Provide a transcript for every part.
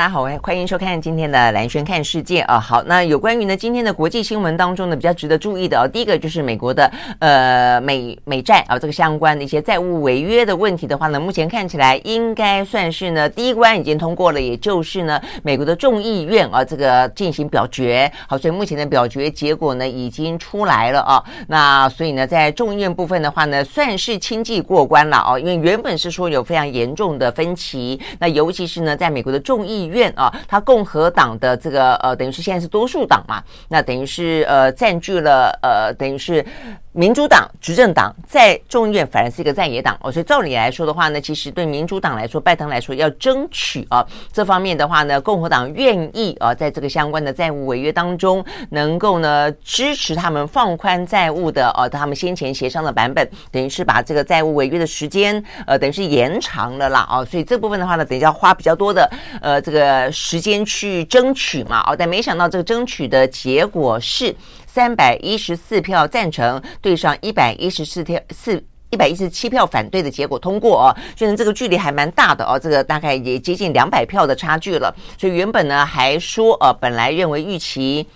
大家好，欢迎收看今天的蓝轩看世界啊。好，那有关于呢今天的国际新闻当中呢比较值得注意的啊，第一个就是美国的呃美美债啊这个相关的一些债务违约的问题的话呢，目前看起来应该算是呢第一关已经通过了，也就是呢美国的众议院啊这个进行表决。好，所以目前的表决结果呢已经出来了啊。那所以呢在众议院部分的话呢算是轻骑过关了啊，因为原本是说有非常严重的分歧，那尤其是呢在美国的众议院啊，他共和党的这个呃，等于是现在是多数党嘛，那等于是呃占据了呃，等于是。民主党执政党在众议院反而是一个在野党哦，所以照理来说的话呢，其实对民主党来说，拜登来说要争取啊这方面的话呢，共和党愿意啊在这个相关的债务违约当中，能够呢支持他们放宽债务的呃、啊，他们先前协商的版本，等于是把这个债务违约的时间呃等于是延长了啦啊，所以这部分的话呢，等一下花比较多的呃这个时间去争取嘛哦，但没想到这个争取的结果是。三百一十四票赞成，对上一百一十四票四一百一十七票反对的结果通过哦，虽然这个距离还蛮大的哦，这个大概也接近两百票的差距了。所以原本呢还说呃，本来认为预期。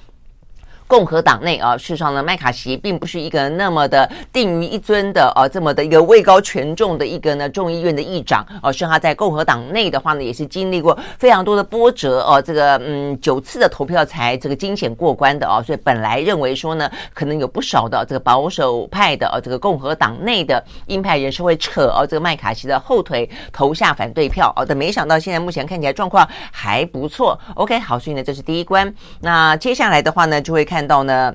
共和党内啊，事实上呢，麦卡锡并不是一个那么的定于一尊的啊，这么的一个位高权重的一个呢众议院的议长啊，是他在共和党内的话呢，也是经历过非常多的波折哦，这个嗯九次的投票才这个惊险过关的啊，所以本来认为说呢，可能有不少的这个保守派的啊，这个共和党内的鹰派人士会扯啊这个麦卡锡的后腿投下反对票啊，但没想到现在目前看起来状况还不错。OK，好，所以呢这是第一关，那接下来的话呢就会看。看到呢，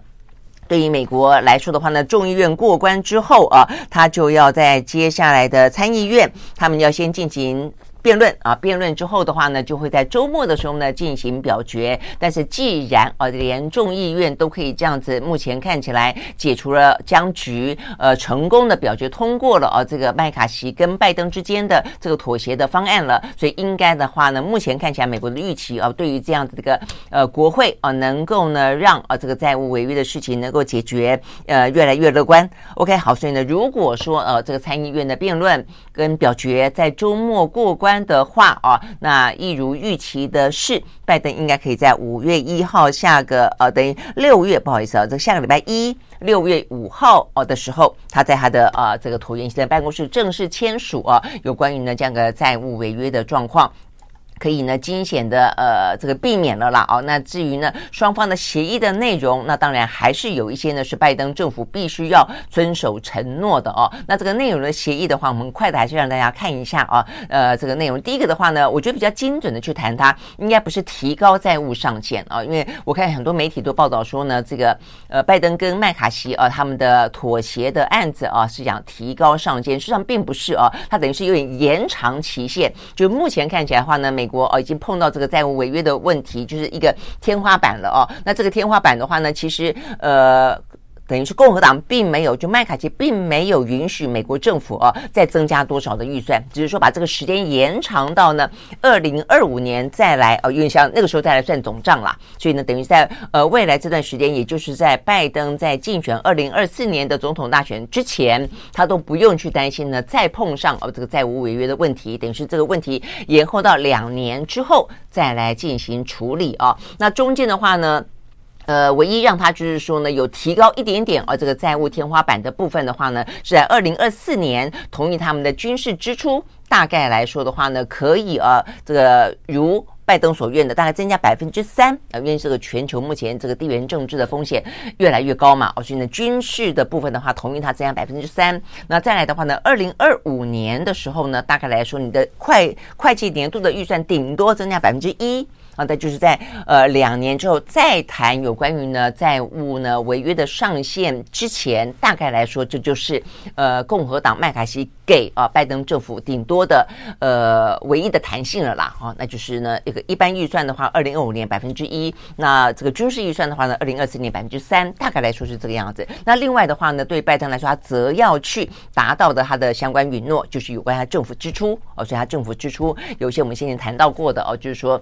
对于美国来说的话呢，众议院过关之后啊，他就要在接下来的参议院，他们要先进行。辩论啊，辩论之后的话呢，就会在周末的时候呢进行表决。但是既然啊，连众议院都可以这样子，目前看起来解除了僵局，呃，成功的表决通过了啊，这个麦卡锡跟拜登之间的这个妥协的方案了。所以应该的话呢，目前看起来美国的预期啊，对于这样子这个呃国会啊，能够呢让啊这个债务违约的事情能够解决，呃，越来越乐观。OK，好，所以呢，如果说呃这个参议院的辩论跟表决在周末过关。的话啊，那一如预期的是，拜登应该可以在五月一号下个呃，等于六月不好意思啊，这下个礼拜一六月五号哦的时候，他在他的啊这个椭圆形的办公室正式签署啊，有关于呢这样的债务违约的状况。可以呢，惊险的呃，这个避免了啦哦。那至于呢，双方的协议的内容，那当然还是有一些呢，是拜登政府必须要遵守承诺的哦。那这个内容的协议的话，我们快的还是让大家看一下啊。呃，这个内容第一个的话呢，我觉得比较精准的去谈它，应该不是提高债务上限啊，因为我看很多媒体都报道说呢，这个呃，拜登跟麦卡锡啊他们的妥协的案子啊是想提高上限，实际上并不是啊，它等于是有点延长期限。就目前看起来的话呢，美国哦，已经碰到这个债务违约的问题，就是一个天花板了哦。那这个天花板的话呢，其实呃。等于是共和党并没有，就麦卡锡并没有允许美国政府啊再增加多少的预算，只是说把这个时间延长到呢二零二五年再来哦，因为像那个时候再来算总账啦。所以呢，等于在呃未来这段时间，也就是在拜登在竞选二零二四年的总统大选之前，他都不用去担心呢再碰上哦这个债务违约的问题，等于是这个问题延后到两年之后再来进行处理啊。那中间的话呢？呃，唯一让他就是说呢，有提高一点点而，这个债务天花板的部分的话呢，是在二零二四年同意他们的军事支出，大概来说的话呢，可以呃，这个如。拜登所愿的，大概增加百分之三啊，因为这个全球目前这个地缘政治的风险越来越高嘛，哦所以呢，军事的部分的话，同意它增加百分之三。那再来的话呢，二零二五年的时候呢，大概来说，你的会会计年度的预算顶多增加百分之一。啊，那就是在呃两年之后再谈有关于呢债务呢违约的上限之前，大概来说，这就是呃共和党麦卡锡给啊拜登政府顶多的呃唯一的弹性了啦。啊，那就是呢一个一般预算的话，二零二五年百分之一，那这个军事预算的话呢，二零二四年百分之三，大概来说是这个样子。那另外的话呢，对拜登来说，他则要去达到的他的相关允诺，就是有关他政府支出哦，所以他政府支出有一些我们先前谈到过的哦，就是说。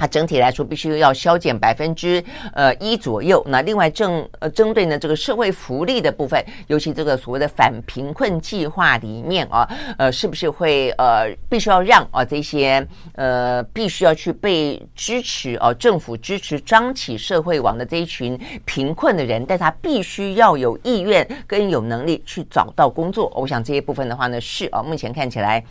它整体来说必须要削减百分之呃一左右。那另外正呃针对呢这个社会福利的部分，尤其这个所谓的反贫困计划里面啊，呃是不是会呃必须要让啊这些呃必须要去被支持啊政府支持张起社会网的这一群贫困的人，但他必须要有意愿跟有能力去找到工作。我想这些部分的话呢是啊目前看起来。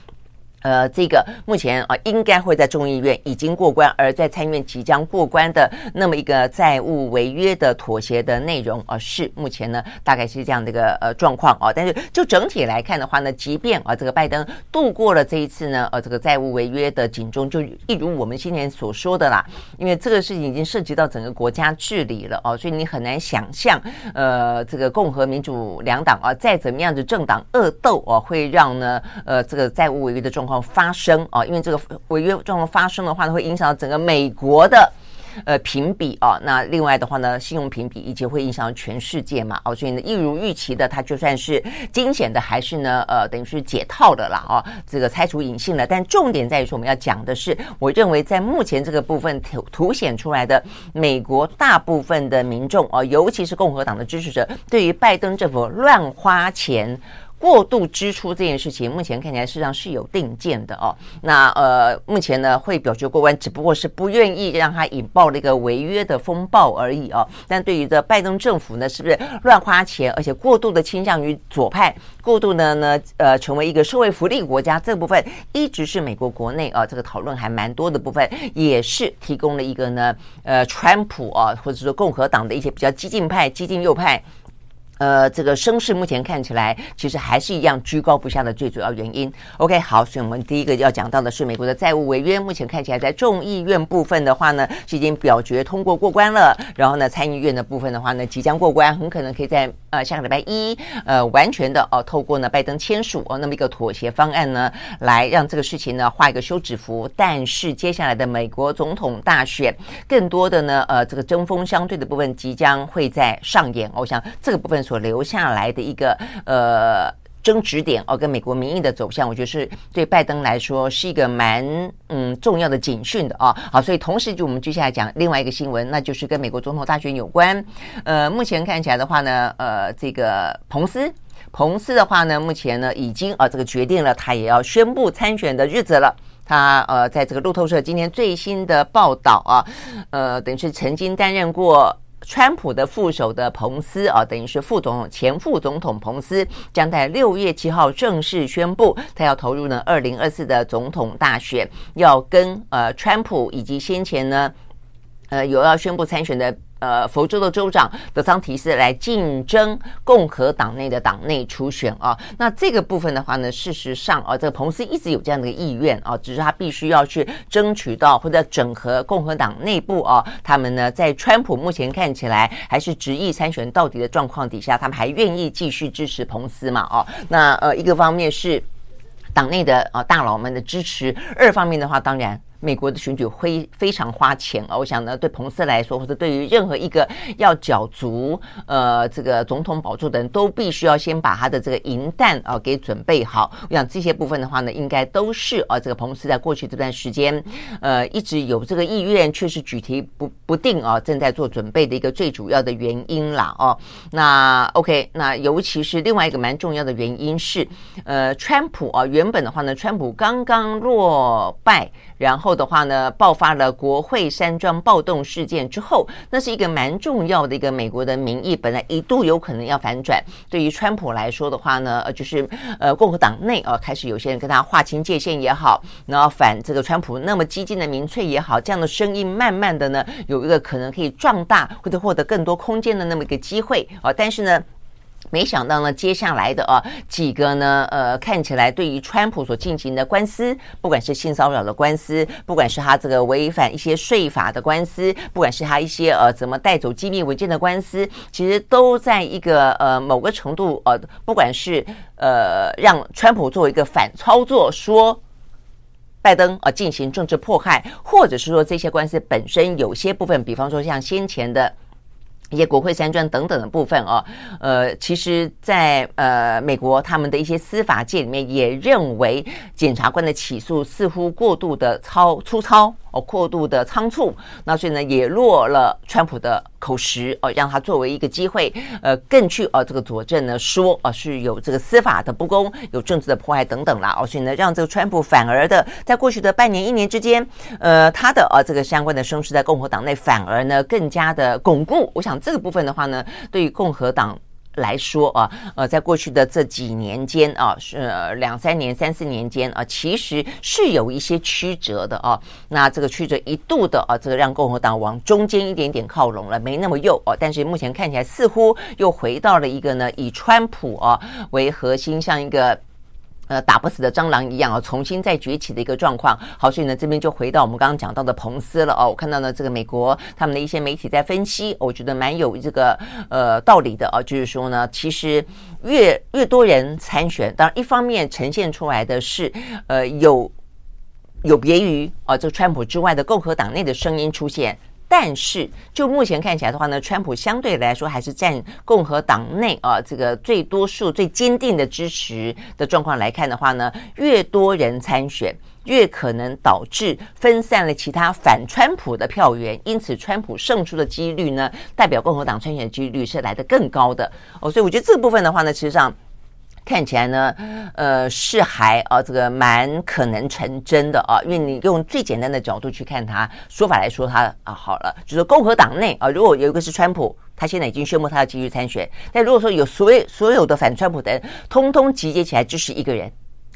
呃，这个目前啊，应该会在众议院已经过关，而在参议院即将过关的那么一个债务违约的妥协的内容啊，是目前呢大概是这样的一个呃状况啊。但是就整体来看的话呢，即便啊这个拜登度过了这一次呢呃这个债务违约的警钟，就一如我们先前所说的啦，因为这个事情已经涉及到整个国家治理了哦，所以你很难想象呃这个共和民主两党啊再怎么样的政党恶斗啊，会让呢呃这个债务违约的状况。发生啊，因为这个违约状况发生的话呢，会影响到整个美国的呃评比啊。那另外的话呢，信用评比以及会影响到全世界嘛。哦，所以呢，一如预期的，它就算是惊险的，还是呢呃等于是解套的啦。哦，这个拆除隐性了。但重点在于说，我们要讲的是，我认为在目前这个部分凸凸显出来的，美国大部分的民众啊，尤其是共和党的支持者，对于拜登政府乱花钱。过度支出这件事情，目前看起来事实上是有定见的哦。那呃，目前呢会表决过关，只不过是不愿意让它引爆了一个违约的风暴而已哦。但对于这拜登政府呢，是不是乱花钱，而且过度的倾向于左派，过度的呢呃成为一个社会福利国家，这部分一直是美国国内啊这个讨论还蛮多的部分，也是提供了一个呢呃川普啊或者说共和党的一些比较激进派、激进右派。呃，这个声势目前看起来其实还是一样居高不下的最主要原因。OK，好，所以我们第一个要讲到的是美国的债务违约，目前看起来在众议院部分的话呢，是已经表决通过过关了。然后呢，参议院的部分的话呢，即将过关，很可能可以在呃下个礼拜一呃完全的哦、透过呢拜登签署哦那么一个妥协方案呢，来让这个事情呢画一个休止符。但是接下来的美国总统大选，更多的呢呃这个针锋相对的部分即将会在上演。我想这个部分。所留下来的一个呃争执点哦，跟美国民意的走向，我觉得是对拜登来说是一个蛮嗯重要的警讯的啊。好，所以同时就我们接下来讲另外一个新闻，那就是跟美国总统大选有关。呃，目前看起来的话呢，呃，这个彭斯，彭斯的话呢，目前呢已经啊这个决定了，他也要宣布参选的日子了。他呃，在这个路透社今天最新的报道啊，呃，等于是曾经担任过。川普的副手的彭斯啊，等于是副总统，前副总统彭斯将在六月七号正式宣布，他要投入呢二零二四的总统大选，要跟呃川普以及先前呢呃有要宣布参选的。呃，佛州的州长德桑提斯来竞争共和党内的党内初选啊。那这个部分的话呢，事实上啊，这个彭斯一直有这样的意愿啊，只是他必须要去争取到或者整合共和党内部啊，他们呢在川普目前看起来还是执意参选到底的状况底下，他们还愿意继续支持彭斯嘛？哦，那呃，一个方面是党内的啊大佬们的支持，二方面的话，当然。美国的选举会非常花钱啊！我想呢，对彭斯来说，或者对于任何一个要角逐呃这个总统宝座的人都必须要先把他的这个银弹啊给准备好。我想这些部分的话呢，应该都是啊这个彭斯在过去这段时间呃一直有这个意愿，却是举棋不不定啊，正在做准备的一个最主要的原因啦哦。那 OK，那尤其是另外一个蛮重要的原因是，呃，川普啊原本的话呢，川普刚刚落败。然后的话呢，爆发了国会山庄暴动事件之后，那是一个蛮重要的一个美国的民意，本来一度有可能要反转。对于川普来说的话呢，呃，就是呃共和党内啊、开始有些人跟他划清界限也好，然后反这个川普那么激进的民粹也好，这样的声音慢慢的呢，有一个可能可以壮大或者获得更多空间的那么一个机会啊、但是呢。没想到呢，接下来的啊几个呢，呃，看起来对于川普所进行的官司，不管是性骚扰的官司，不管是他这个违反一些税法的官司，不管是他一些呃怎么带走机密文件的官司，其实都在一个呃某个程度呃，不管是呃让川普做一个反操作，说拜登啊进行政治迫害，或者是说这些官司本身有些部分，比方说像先前的。一些国会山庄等等的部分哦，呃，其实在，呃美国他们的一些司法界里面也认为，检察官的起诉似乎过度的超粗糙。哦，过度的仓促，那所以呢，也落了川普的口实哦，让他作为一个机会，呃，更去哦这个佐证呢，说哦是有这个司法的不公，有政治的迫害等等啦。哦，所以呢，让这个川普反而的在过去的半年一年之间，呃，他的呃这个相关的声势在共和党内反而呢更加的巩固。我想这个部分的话呢，对于共和党。来说啊，呃，在过去的这几年间啊，是两三年、三四年间啊，其实是有一些曲折的啊。那这个曲折一度的啊，这个让共和党往中间一点点靠拢了，没那么右哦。但是目前看起来似乎又回到了一个呢，以川普啊为核心，像一个。呃，打不死的蟑螂一样啊，重新再崛起的一个状况。好，所以呢，这边就回到我们刚刚讲到的彭斯了哦。我看到呢，这个美国他们的一些媒体在分析，我觉得蛮有这个呃道理的啊，就是说呢，其实越越多人参选，当然一方面呈现出来的是呃有有别于啊这个川普之外的共和党内的声音出现。但是，就目前看起来的话呢，川普相对来说还是占共和党内啊这个最多数、最坚定的支持的状况来看的话呢，越多人参选，越可能导致分散了其他反川普的票源，因此川普胜出的几率呢，代表共和党参选的几率是来得更高的哦。所以我觉得这部分的话呢，其实上。看起来呢，呃，是还啊，这个蛮可能成真的啊，因为你用最简单的角度去看他说法来说，他啊好了，就是共和党内啊，如果有一个是川普，他现在已经宣布他要继续参选，但如果说有所有所有的反川普的人，通通集结起来，就是一个人。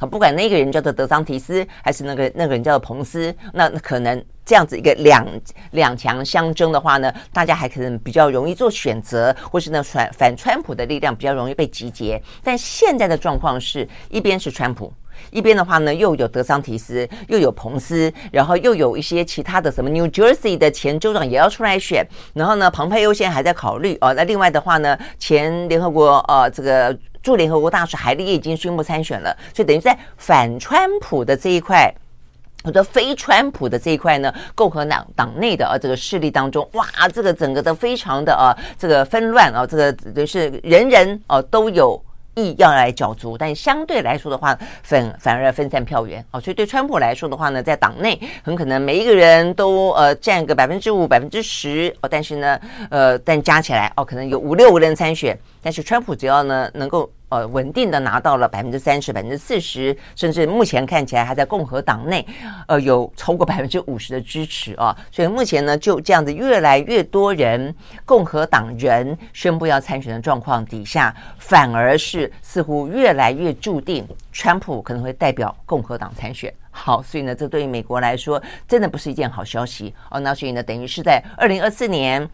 不管那个人叫做德桑提斯，还是那个那个人叫做彭斯，那可能这样子一个两两强相争的话呢，大家还可能比较容易做选择，或是呢反反川普的力量比较容易被集结。但现在的状况是一边是川普，一边的话呢又有德桑提斯，又有彭斯，然后又有一些其他的什么 New Jersey 的前州长也要出来选，然后呢庞佩优现在还在考虑哦。那另外的话呢，前联合国呃这个。驻联合国大使海利也已经宣布参选了，所以等于在反川普的这一块，或者非川普的这一块呢，共和党党内的啊这个势力当中，哇，这个整个的非常的啊这个纷乱啊，这个就是人人啊都有。意要来缴足，但相对来说的话，反反而分散票源哦，所以对川普来说的话呢，在党内很可能每一个人都呃占个百分之五、百分之十哦，但是呢，呃，但加起来哦，可能有五六个人参选，但是川普只要呢能够。呃，稳定的拿到了百分之三十、百分之四十，甚至目前看起来还在共和党内，呃，有超过百分之五十的支持啊。所以目前呢，就这样子越来越多人共和党人宣布要参选的状况底下，反而是似乎越来越注定川普可能会代表共和党参选。好，所以呢，这对于美国来说真的不是一件好消息哦。那所以呢，等于是在二零二四年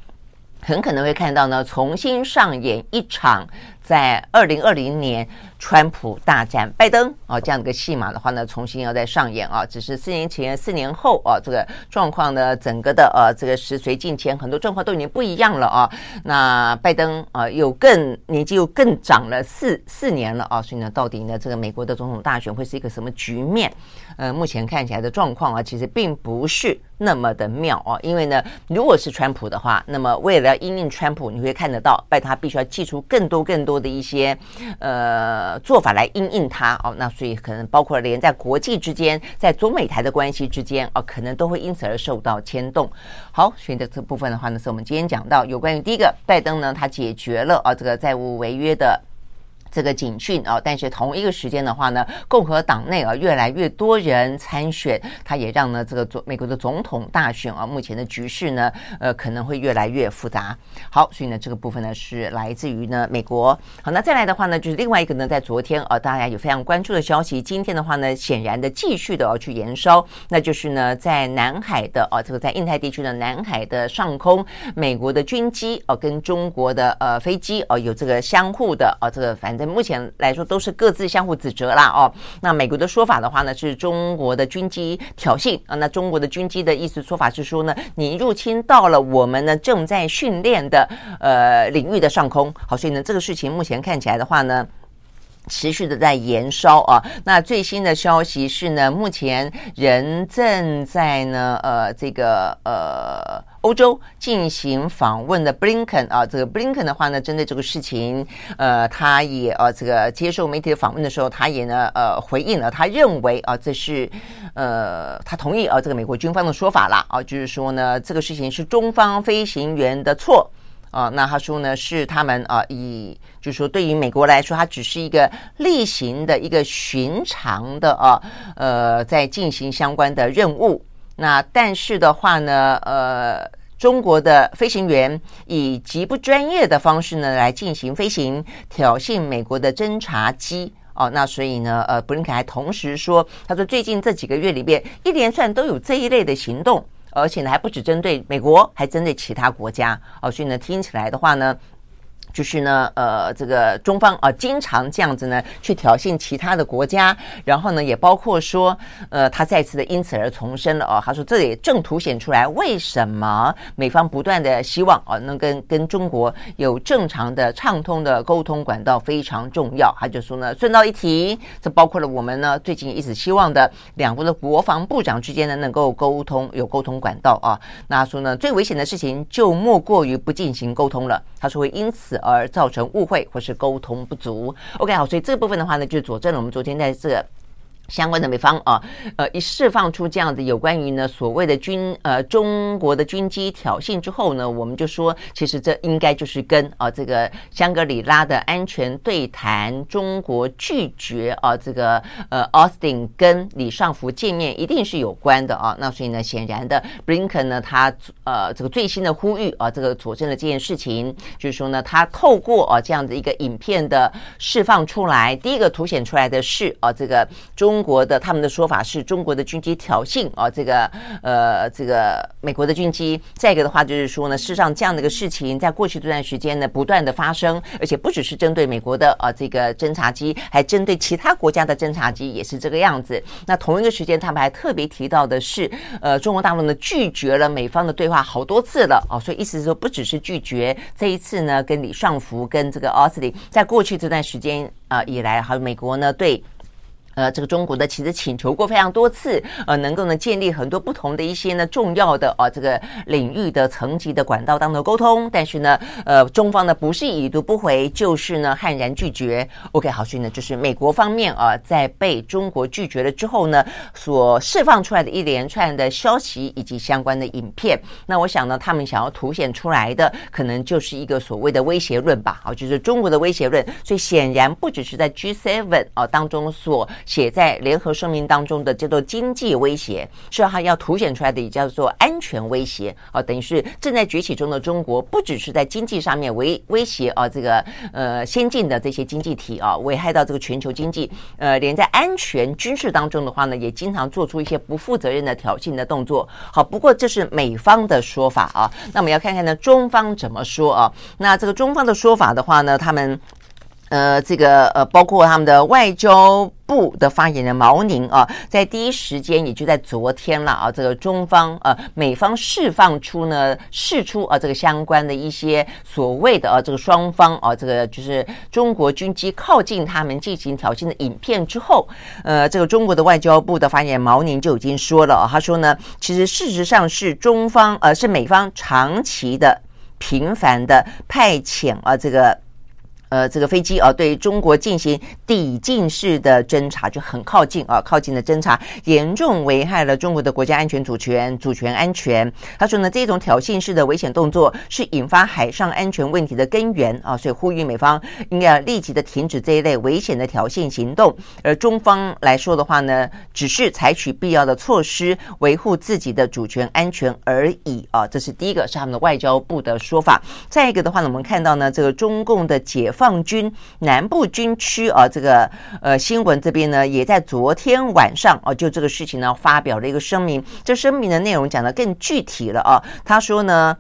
很可能会看到呢，重新上演一场。在二零二零年，川普大战拜登啊，这样的一个戏码的话呢，重新要再上演啊。只是四年前、四年后啊，这个状况呢，整个的呃，这个时随境迁，很多状况都已经不一样了啊。那拜登啊，又更年纪又更长了四四年了啊，所以呢，到底呢，这个美国的总统大选会是一个什么局面？呃，目前看起来的状况啊，其实并不是那么的妙啊。因为呢，如果是川普的话，那么为了要因应川普，你会看得到，拜他必须要祭出更多更多。的一些呃做法来应应他哦，那所以可能包括连在国际之间，在中美台的关系之间哦，可能都会因此而受到牵动。好，所以这这部分的话呢，是我们今天讲到有关于第一个拜登呢，他解决了啊这个债务违约的这个警讯啊，但是同一个时间的话呢，共和党内啊越来越多人参选，他也让呢这个总美国的总统大选啊，目前的局势呢，呃可能会越来越复杂。好，所以呢这个部分呢是来自于呢美国。好，那再来的话呢，就是另外一个呢，在昨天啊，大家有非常关注的消息，今天的话呢，显然的继续的要去延烧，那就是呢在南海的啊，这个在印太地区的南海的上空，美国的军机啊跟中国的呃飞机啊有这个相互的啊这个反。在目前来说，都是各自相互指责啦哦。那美国的说法的话呢，是中国的军机挑衅啊。那中国的军机的意思说法是说呢，你入侵到了我们呢正在训练的呃领域的上空。好，所以呢，这个事情目前看起来的话呢。持续的在延烧啊，那最新的消息是呢，目前人正在呢，呃，这个呃欧洲进行访问的布林肯啊，这个布林肯的话呢，针对这个事情，呃，他也呃这个接受媒体的访问的时候，他也呢，呃，回应了，他认为啊，这是呃，他同意啊，这个美国军方的说法啦。啊，就是说呢，这个事情是中方飞行员的错。啊，那他说呢，是他们啊，以就是说，对于美国来说，它只是一个例行的一个寻常的啊，呃，在进行相关的任务。那但是的话呢，呃，中国的飞行员以极不专业的方式呢来进行飞行，挑衅美国的侦察机。哦，那所以呢，呃，布林肯还同时说，他说最近这几个月里边，一连串都有这一类的行动。而且呢，还不止针对美国，还针对其他国家哦。所以呢，听起来的话呢。就是呢，呃，这个中方啊，经常这样子呢，去挑衅其他的国家，然后呢，也包括说，呃，他再次的因此而重申了哦，他说这也正凸显出来为什么美方不断的希望啊，能跟跟中国有正常的畅通的沟通管道非常重要。他就说呢，顺道一提，这包括了我们呢最近一直希望的两国的国防部长之间呢能够沟通，有沟通管道啊。那说呢，最危险的事情就莫过于不进行沟通了。他说会因此。而造成误会或是沟通不足。OK，好，所以这个部分的话呢，就佐证了我们昨天在这个。相关的美方啊，呃，一释放出这样子有关于呢所谓的军呃中国的军机挑衅之后呢，我们就说，其实这应该就是跟啊这个香格里拉的安全对谈，中国拒绝啊这个呃奥斯汀跟李尚福见面，一定是有关的啊。那所以呢，显然的，布林肯呢他呃这个最新的呼吁啊，这个佐证了这件事情，就是说呢，他透过啊这样的一个影片的释放出来，第一个凸显出来的是啊这个中。中国的他们的说法是中国的军机挑衅啊，这个呃，这个美国的军机。再一个的话就是说呢，事实上这样的一个事情，在过去这段时间呢，不断的发生，而且不只是针对美国的啊这个侦察机，还针对其他国家的侦察机也是这个样子。那同一个时间，他们还特别提到的是，呃，中国大陆呢拒绝了美方的对话好多次了啊，所以意思是说，不只是拒绝这一次呢，跟李尚福跟这个奥斯汀，在过去这段时间啊以来，还有美国呢对。呃，这个中国呢其实请求过非常多次，呃，能够呢建立很多不同的一些呢重要的啊这个领域的层级的管道当中沟通，但是呢，呃，中方呢不是已读不回，就是呢悍然拒绝。OK，好，所以呢就是美国方面啊，在被中国拒绝了之后呢，所释放出来的一连串的消息以及相关的影片，那我想呢，他们想要凸显出来的，可能就是一个所谓的威胁论吧，啊，就是中国的威胁论。所以显然不只是在 G7 啊当中所。写在联合声明当中的叫做经济威胁，是它要凸显出来的，也叫做安全威胁啊，等于是正在崛起中的中国，不只是在经济上面威威胁啊，这个呃先进的这些经济体啊，危害到这个全球经济，呃，连在安全军事当中的话呢，也经常做出一些不负责任的挑衅的动作。好，不过这是美方的说法啊，那我们要看看呢，中方怎么说啊？那这个中方的说法的话呢，他们。呃，这个呃，包括他们的外交部的发言人毛宁啊，在第一时间，也就在昨天了啊，这个中方呃，美方释放出呢，释出啊，这个相关的一些所谓的啊，这个双方啊，这个就是中国军机靠近他们进行挑衅的影片之后，呃，这个中国的外交部的发言人毛宁就已经说了啊，他说呢，其实事实上是中方呃，是美方长期的频繁的派遣啊，这个。呃，这个飞机啊，对中国进行抵近式的侦查，就很靠近啊，靠近的侦查，严重危害了中国的国家安全主权、主权安全。他说呢，这种挑衅式的危险动作是引发海上安全问题的根源啊，所以呼吁美方应该立即的停止这一类危险的挑衅行动。而中方来说的话呢，只是采取必要的措施，维护自己的主权安全而已啊。这是第一个，是他们的外交部的说法。再一个的话呢，我们看到呢，这个中共的解放军南部军区啊，这个呃新闻这边呢，也在昨天晚上啊，就这个事情呢，发表了一个声明。这声明的内容讲的更具体了啊，他说呢。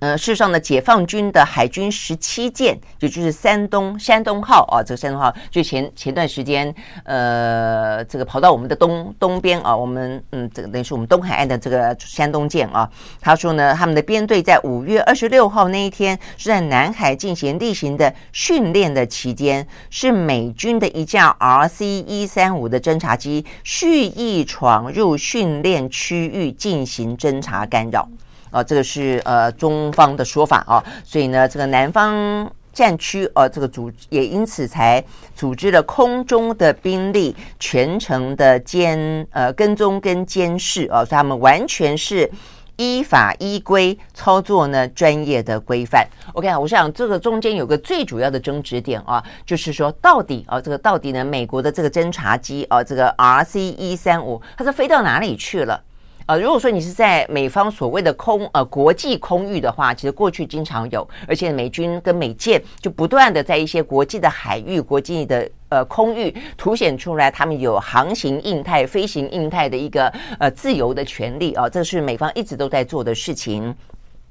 呃，事实上呢，解放军的海军十七舰，也就是山东山东号啊，这个山东号就前前段时间，呃，这个跑到我们的东东边啊，我们嗯，这个等于是我们东海岸的这个山东舰啊。他说呢，他们的编队在五月二十六号那一天是在南海进行例行的训练的期间，是美军的一架 RC 一三五的侦察机蓄意闯入训练区域进行侦察干扰。啊，这个是呃中方的说法啊，所以呢，这个南方战区呃，这个组也因此才组织了空中的兵力，全程的监呃跟踪跟监视啊，所以他们完全是依法依规操作呢，专业的规范。OK 啊，我想这个中间有个最主要的争执点啊，就是说到底啊，这个到底呢，美国的这个侦察机啊，这个 RC 一三五，它是飞到哪里去了？呃，如果说你是在美方所谓的空呃国际空域的话，其实过去经常有，而且美军跟美舰就不断的在一些国际的海域、国际的呃空域凸显出来，他们有航行印太、飞行印太的一个呃自由的权利啊，这是美方一直都在做的事情。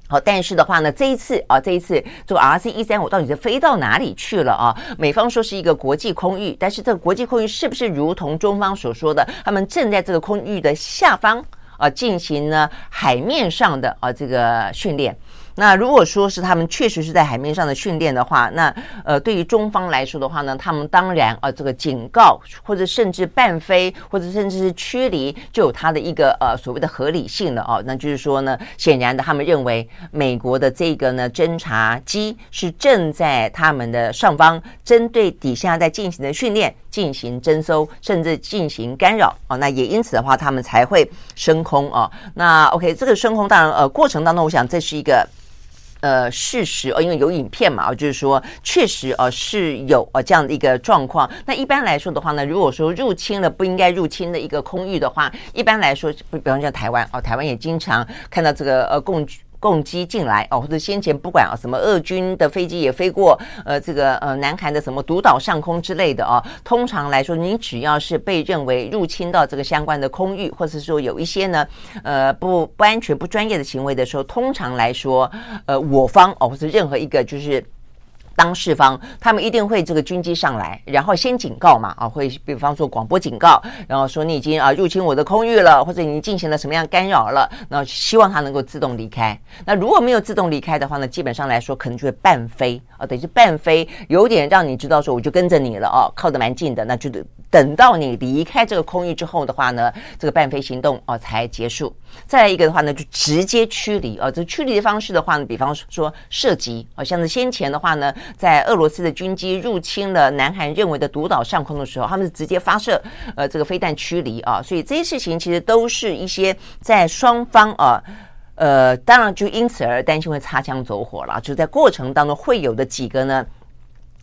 好，但是的话呢，这一次啊，这一次这个 RC 一三五到底是飞到哪里去了啊？美方说是一个国际空域，但是这个国际空域是不是如同中方所说的，他们正在这个空域的下方？啊，进行呢海面上的啊这个训练。那如果说是他们确实是在海面上的训练的话，那呃，对于中方来说的话呢，他们当然啊，这个警告或者甚至半飞或者甚至是驱离，就有它的一个呃所谓的合理性了哦。那就是说呢，显然的，他们认为美国的这个呢侦察机是正在他们的上方，针对底下在进行的训练进行征收，甚至进行干扰哦。那也因此的话，他们才会升空哦。那 OK，这个升空当然呃过程当中，我想这是一个。呃，事实哦，因为有影片嘛，就是说确实呃是有呃这样的一个状况。那一般来说的话呢，如果说入侵了不应该入侵的一个空域的话，一般来说，比方像台湾哦，台湾也经常看到这个呃共。攻击进来哦，或者先前不管啊，什么俄军的飞机也飞过，呃，这个呃南韩的什么独岛上空之类的哦。通常来说，你只要是被认为入侵到这个相关的空域，或者是说有一些呢，呃不不安全、不专业的行为的时候，通常来说，呃我方哦，或者任何一个就是。当事方他们一定会这个军机上来，然后先警告嘛啊，会比方说广播警告，然后说你已经啊入侵我的空域了，或者你进行了什么样干扰了，那希望他能够自动离开。那如果没有自动离开的话呢，基本上来说可能就会半飞啊，等于是半飞，有点让你知道说我就跟着你了哦，靠得蛮近的，那就得。等到你离开这个空域之后的话呢，这个伴飞行动哦才结束。再来一个的话呢，就直接驱离啊。这驱离的方式的话呢，比方说射击啊，像是先前的话呢，在俄罗斯的军机入侵了南韩认为的独岛上空的时候，他们是直接发射呃这个飞弹驱离啊。所以这些事情其实都是一些在双方啊呃，当然就因此而担心会擦枪走火了，就在过程当中会有的几个呢。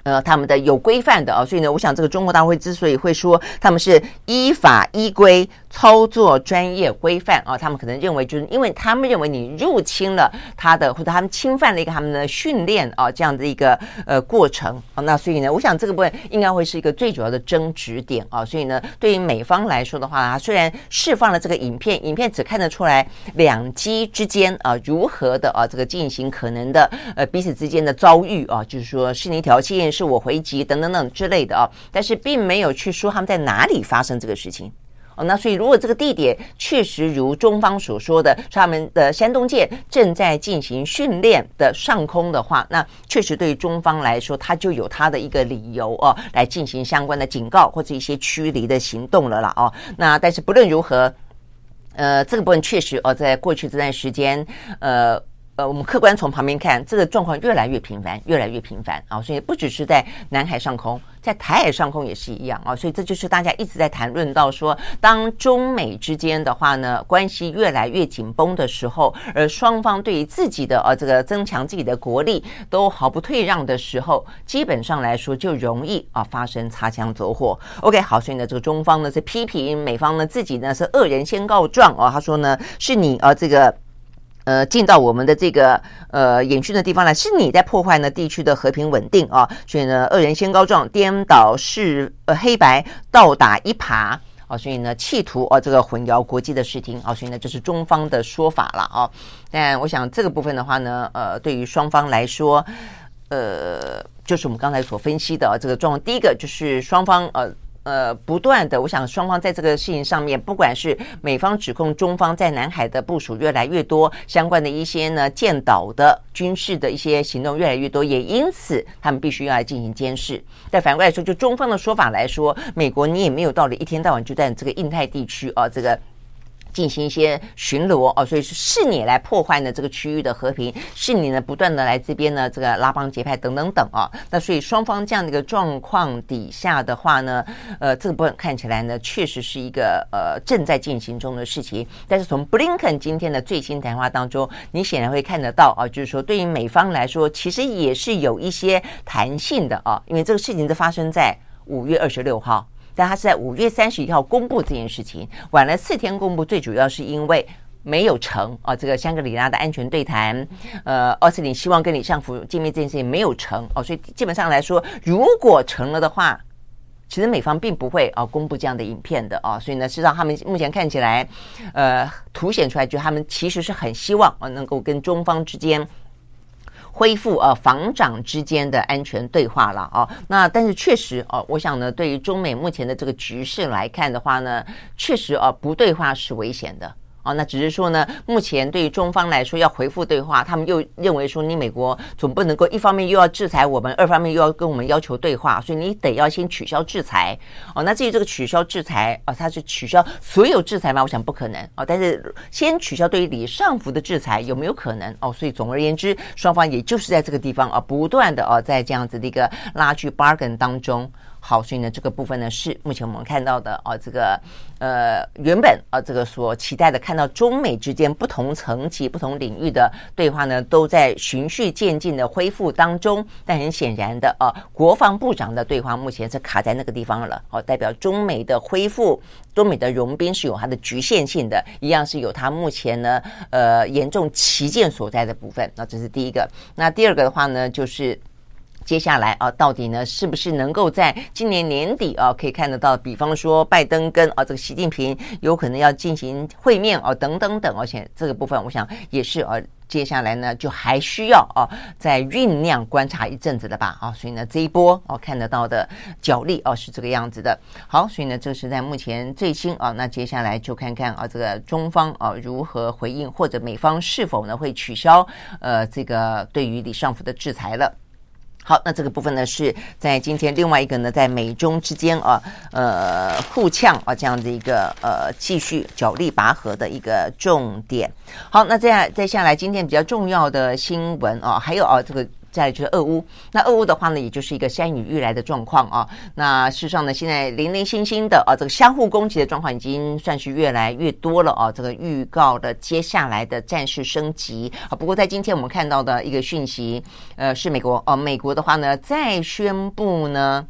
呃，他们的有规范的啊，所以呢，我想这个中国大会之所以会说他们是依法依规操作专业规范啊，他们可能认为就是因为他们认为你入侵了他的或者他们侵犯了一个他们的训练啊这样的一个呃过程啊，那所以呢，我想这个部分应该会是一个最主要的争执点啊，所以呢，对于美方来说的话，他虽然释放了这个影片，影片只看得出来两机之间啊如何的啊这个进行可能的呃彼此之间的遭遇啊，就是说是你挑衅。是我回击等等等之类的啊，但是并没有去说他们在哪里发生这个事情哦。那所以，如果这个地点确实如中方所说的，是他们的山东舰正在进行训练的上空的话，那确实对于中方来说，他就有他的一个理由哦，来进行相关的警告或者一些驱离的行动了啦哦。那但是不论如何，呃，这个部分确实哦，在过去这段时间，呃。呃，我们客观从旁边看，这个状况越来越频繁，越来越频繁啊！所以不只是在南海上空，在台海上空也是一样啊！所以这就是大家一直在谈论到说，当中美之间的话呢，关系越来越紧绷的时候，而双方对于自己的呃这个增强自己的国力都毫不退让的时候，基本上来说就容易啊发生擦枪走火。OK，好，所以呢，这个中方呢是批评美方呢自己呢是恶人先告状啊，他说呢是你啊这个。呃，进到我们的这个呃演训的地方来，是你在破坏呢地区的和平稳定啊！所以呢，恶人先告状，颠倒是呃黑白，倒打一耙啊！所以呢，企图啊这个混淆国际的视听啊！所以呢，这是中方的说法了啊！但我想这个部分的话呢，呃，对于双方来说，呃，就是我们刚才所分析的啊这个状况，第一个就是双方呃。呃，不断的，我想双方在这个事情上面，不管是美方指控中方在南海的部署越来越多，相关的一些呢建岛的军事的一些行动越来越多，也因此他们必须要来进行监视。但反过来说，就中方的说法来说，美国你也没有道理一天到晚就在这个印太地区啊，这个。进行一些巡逻哦，所以是是你来破坏呢这个区域的和平，是你呢不断的来这边呢这个拉帮结派等等等啊。那所以双方这样的一个状况底下的话呢，呃，这个部分看起来呢确实是一个呃正在进行中的事情。但是从布林肯今天的最新谈话当中，你显然会看得到啊，就是说对于美方来说，其实也是有一些弹性的啊，因为这个事情是发生在五月二十六号。但他是在五月三十一号公布这件事情，晚了四天公布，最主要是因为没有成啊，这个香格里拉的安全对谈，呃，奥斯汀希望跟李尚福见面这件事情没有成哦，所以基本上来说，如果成了的话，其实美方并不会啊公布这样的影片的啊，所以呢，事实上他们目前看起来，呃，凸显出来就他们其实是很希望啊能够跟中方之间。恢复呃防长之间的安全对话了哦，那但是确实哦，我想呢，对于中美目前的这个局势来看的话呢，确实哦不对话是危险的。哦，那只是说呢，目前对于中方来说要回复对话，他们又认为说，你美国总不能够一方面又要制裁我们，二方面又要跟我们要求对话，所以你得要先取消制裁。哦，那至于这个取消制裁，哦，它是取消所有制裁吗？我想不可能。哦，但是先取消对于李尚福的制裁有没有可能？哦，所以总而言之，双方也就是在这个地方啊，不断的哦，在这样子的一个拉锯 bargain 当中。好，所以呢，这个部分呢是目前我们看到的啊，这个呃原本啊这个所期待的看到中美之间不同层级、不同领域的对话呢，都在循序渐进的恢复当中。但很显然的啊，国防部长的对话目前是卡在那个地方了。哦，代表中美的恢复、中美的融冰是有它的局限性的，一样是有它目前呢呃严重旗舰所在的部分。那这是第一个。那第二个的话呢，就是。接下来啊，到底呢，是不是能够在今年年底啊，可以看得到？比方说，拜登跟啊这个习近平有可能要进行会面啊，等等等，而且这个部分，我想也是啊，接下来呢，就还需要啊，再酝酿观察一阵子的吧啊，所以呢，这一波啊看得到的角力啊是这个样子的。好，所以呢，这是在目前最新啊，那接下来就看看啊，这个中方啊如何回应，或者美方是否呢会取消呃这个对于李尚福的制裁了。好，那这个部分呢，是在今天另外一个呢，在美中之间啊，呃，互呛啊，这样的一个呃，继续角力拔河的一个重点。好，那再下再下来，今天比较重要的新闻啊，还有啊，这个。再来就是俄乌，那俄乌的话呢，也就是一个山雨欲来的状况啊。那事实上呢，现在零零星星的啊，这个相互攻击的状况已经算是越来越多了啊。这个预告的接下来的战事升级啊。不过在今天我们看到的一个讯息，呃，是美国哦，美国的话呢，再宣布呢，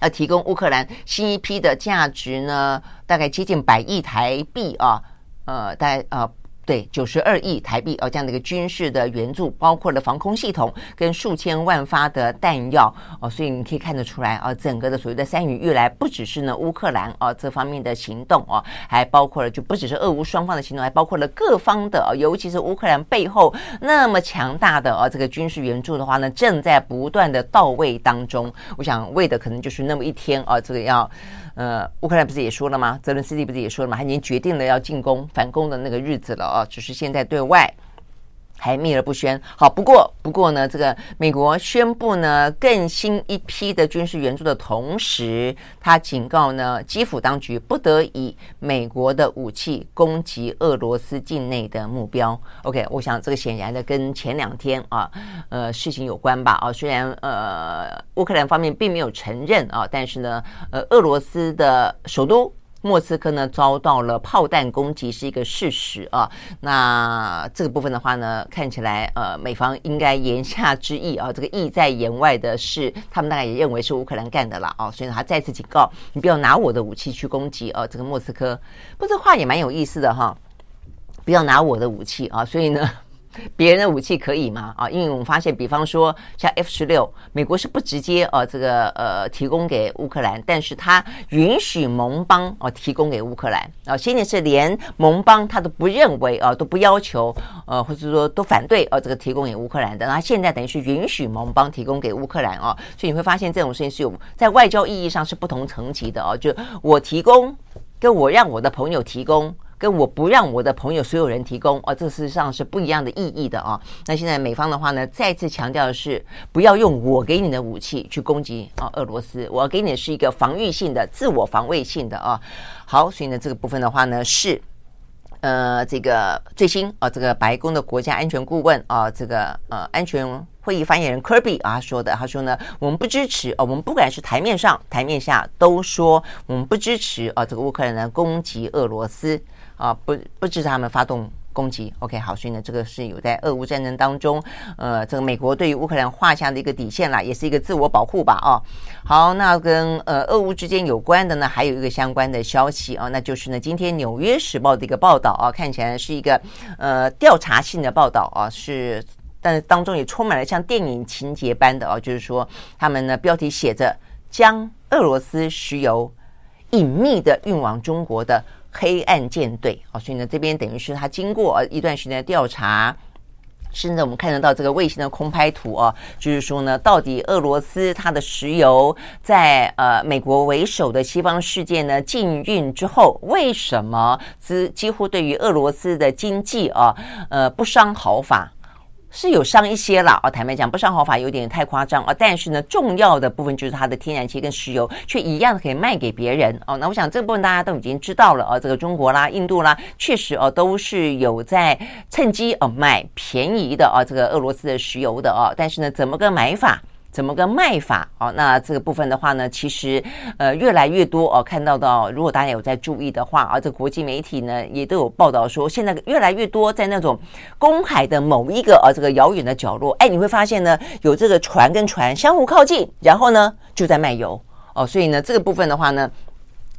要提供乌克兰新一批的价值呢，大概接近百亿台币啊，呃，大概呃。对，九十二亿台币哦，这样的一个军事的援助，包括了防空系统跟数千万发的弹药哦，所以你可以看得出来啊，整个的所谓的山雨欲来，不只是呢乌克兰啊这方面的行动哦，还包括了就不只是俄乌双方的行动，还包括了各方的，尤其是乌克兰背后那么强大的啊这个军事援助的话呢，正在不断的到位当中。我想为的可能就是那么一天啊，这个要。呃，乌克兰不是也说了吗？泽伦斯基不是也说了吗？他已经决定了要进攻、反攻的那个日子了啊！只是现在对外还秘而不宣。好，不过不过呢，这个美国宣布呢更新一批的军事援助的同时，他警告呢基辅当局不得以美国的武器攻击俄罗斯境内的目标。OK，我想这个显然的跟前两天啊呃事情有关吧？啊，虽然呃乌克兰方面并没有承认啊，但是呢呃俄罗斯的首都。莫斯科呢遭到了炮弹攻击是一个事实啊，那这个部分的话呢，看起来呃美方应该言下之意啊，这个意在言外的是，他们大概也认为是乌克兰干的了啊，所以呢他再次警告你不要拿我的武器去攻击啊这个莫斯科，不，这话也蛮有意思的哈，不要拿我的武器啊，所以呢。别人的武器可以吗？啊，因为我们发现，比方说像 F 十六，美国是不直接呃、这个呃提供给乌克兰，但是他允许盟邦哦、啊、提供给乌克兰啊。现在是连盟邦他都不认为啊，都不要求呃、或者说都反对啊这个提供给乌克兰的。那现在等于是允许盟邦提供给乌克兰啊，所以你会发现这种事情是有在外交意义上是不同层级的啊，就我提供跟我让我的朋友提供。跟我不让我的朋友所有人提供，哦，这事实上是不一样的意义的啊。那现在美方的话呢，再次强调的是，不要用我给你的武器去攻击啊俄罗斯，我给你的是一个防御性的、自我防卫性的啊。好，所以呢，这个部分的话呢是，呃，这个最新啊，这个白宫的国家安全顾问啊，这个呃安全会议发言人科比啊说的，他说呢，我们不支持啊，我们不管是台面上、台面下都说我们不支持啊，这个乌克兰攻击俄罗斯。啊，不不支持他们发动攻击。OK，好，所以呢，这个是有在俄乌战争当中，呃，这个美国对于乌克兰画下的一个底线啦，也是一个自我保护吧。哦，好，那跟呃俄乌之间有关的呢，还有一个相关的消息啊，那就是呢，今天《纽约时报》的一个报道啊，看起来是一个呃调查性的报道啊，是，但是当中也充满了像电影情节般的啊，就是说他们呢标题写着将俄罗斯石油隐秘的运往中国的。黑暗舰队哦，所以呢，这边等于是他经过一段时间的调查，甚至我们看得到这个卫星的空拍图哦，就是说呢，到底俄罗斯它的石油在呃美国为首的西方世界呢禁运之后，为什么几几乎对于俄罗斯的经济啊呃不伤毫发？是有伤一些了啊，坦白讲不伤好法有点太夸张啊，但是呢，重要的部分就是它的天然气跟石油却一样可以卖给别人哦。那我想这部分大家都已经知道了啊，这个中国啦、印度啦，确实哦都是有在趁机哦买便宜的啊，这个俄罗斯的石油的哦，但是呢，怎么个买法？怎么个卖法？哦，那这个部分的话呢，其实呃越来越多哦，看到到，如果大家有在注意的话，啊，这国际媒体呢也都有报道说，现在越来越多在那种公海的某一个啊这个遥远的角落，哎，你会发现呢有这个船跟船相互靠近，然后呢就在卖油哦，所以呢这个部分的话呢。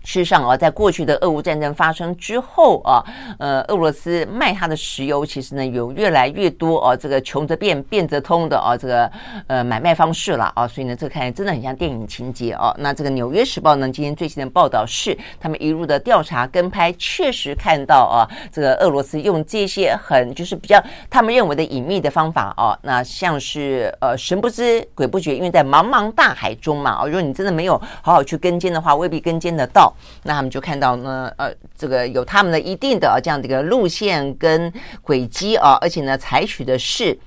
事实上啊，在过去的俄乌战争发生之后啊，呃，俄罗斯卖它的石油，其实呢有越来越多啊，这个穷则变，变则通的啊，这个呃买卖方式了啊，所以呢，这个看来真的很像电影情节啊。那这个《纽约时报》呢，今天最新的报道是，他们一路的调查跟拍，确实看到啊，这个俄罗斯用这些很就是比较他们认为的隐秘的方法啊，那像是呃神不知鬼不觉，因为在茫茫大海中嘛啊，如果你真的没有好好去跟监的话，未必跟监得到。那他们就看到呢，呃，这个有他们的一定的这样的一个路线跟轨迹啊，而且呢，采取的是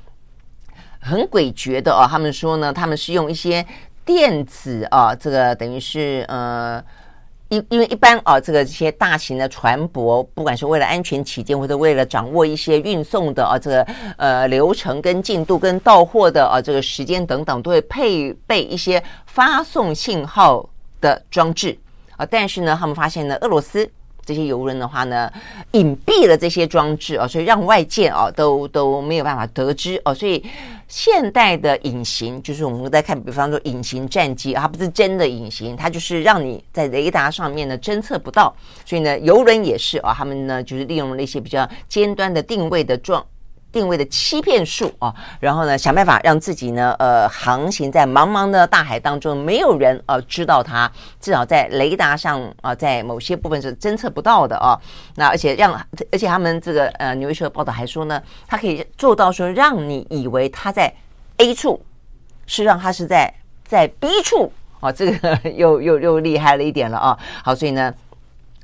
很诡谲的啊。他们说呢，他们是用一些电子啊，这个等于是呃，因因为一般啊，这个这些大型的船舶，不管是为了安全起见，或者为了掌握一些运送的啊这个呃流程跟进度跟到货的啊这个时间等等，都会配备一些发送信号的装置。啊，但是呢，他们发现呢，俄罗斯这些游轮的话呢，隐蔽了这些装置啊，所以让外界啊都都没有办法得知哦。所以现代的隐形，就是我们在看，比方说隐形战机，它不是真的隐形，它就是让你在雷达上面呢侦测不到。所以呢，游轮也是啊，他们呢就是利用了一些比较尖端的定位的装。定位的欺骗术啊，然后呢，想办法让自己呢，呃，航行在茫茫的大海当中，没有人呃知道它，至少在雷达上啊、在某些部分是侦测不到的啊。那而且让，而且他们这个呃，纽约时报道还说呢，它可以做到说，让你以为它在 A 处，是让它是在在 B 处啊，这个 又又又厉害了一点了啊。好，所以呢。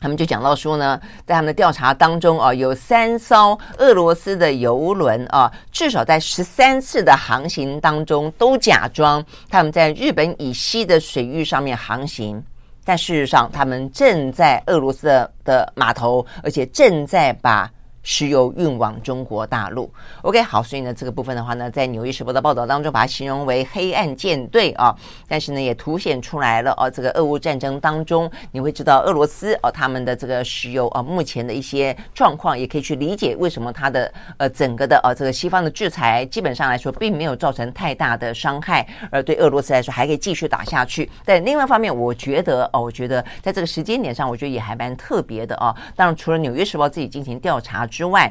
他们就讲到说呢，在他们的调查当中啊，有三艘俄罗斯的游轮啊，至少在十三次的航行当中都假装他们在日本以西的水域上面航行，但事实上他们正在俄罗斯的的码头，而且正在把。石油运往中国大陆，OK，好，所以呢，这个部分的话呢，在《纽约时报》的报道当中，把它形容为黑暗舰队啊，但是呢，也凸显出来了哦，这个俄乌战争当中，你会知道俄罗斯哦，他们的这个石油啊，目前的一些状况，也可以去理解为什么它的呃整个的呃这个西方的制裁基本上来说，并没有造成太大的伤害，而对俄罗斯来说，还可以继续打下去。但另外一方面，我觉得哦，我觉得在这个时间点上，我觉得也还蛮特别的啊。当然，除了《纽约时报》自己进行调查。之外。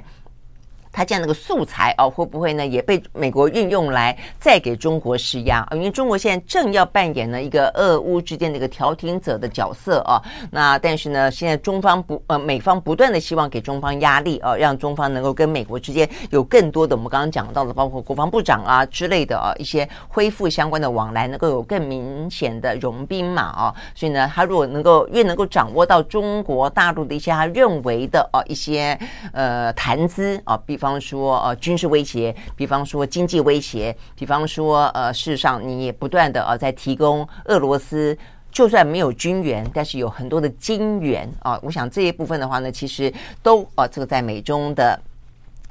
他这样的个素材哦，会不会呢也被美国运用来再给中国施压？因为中国现在正要扮演呢一个俄乌之间的一个调停者的角色啊。那但是呢，现在中方不呃美方不断的希望给中方压力啊，让中方能够跟美国之间有更多的我们刚刚讲到的，包括国防部长啊之类的啊一些恢复相关的往来，能够有更明显的融兵嘛啊。所以呢，他如果能够越能够掌握到中国大陆的一些他认为的啊一些呃谈资啊，比方。比方说，呃，军事威胁；比方说，经济威胁；比方说，呃，事实上，你也不断的呃在提供俄罗斯，就算没有军援，但是有很多的金援啊。我想这一部分的话呢，其实都啊这个在美中的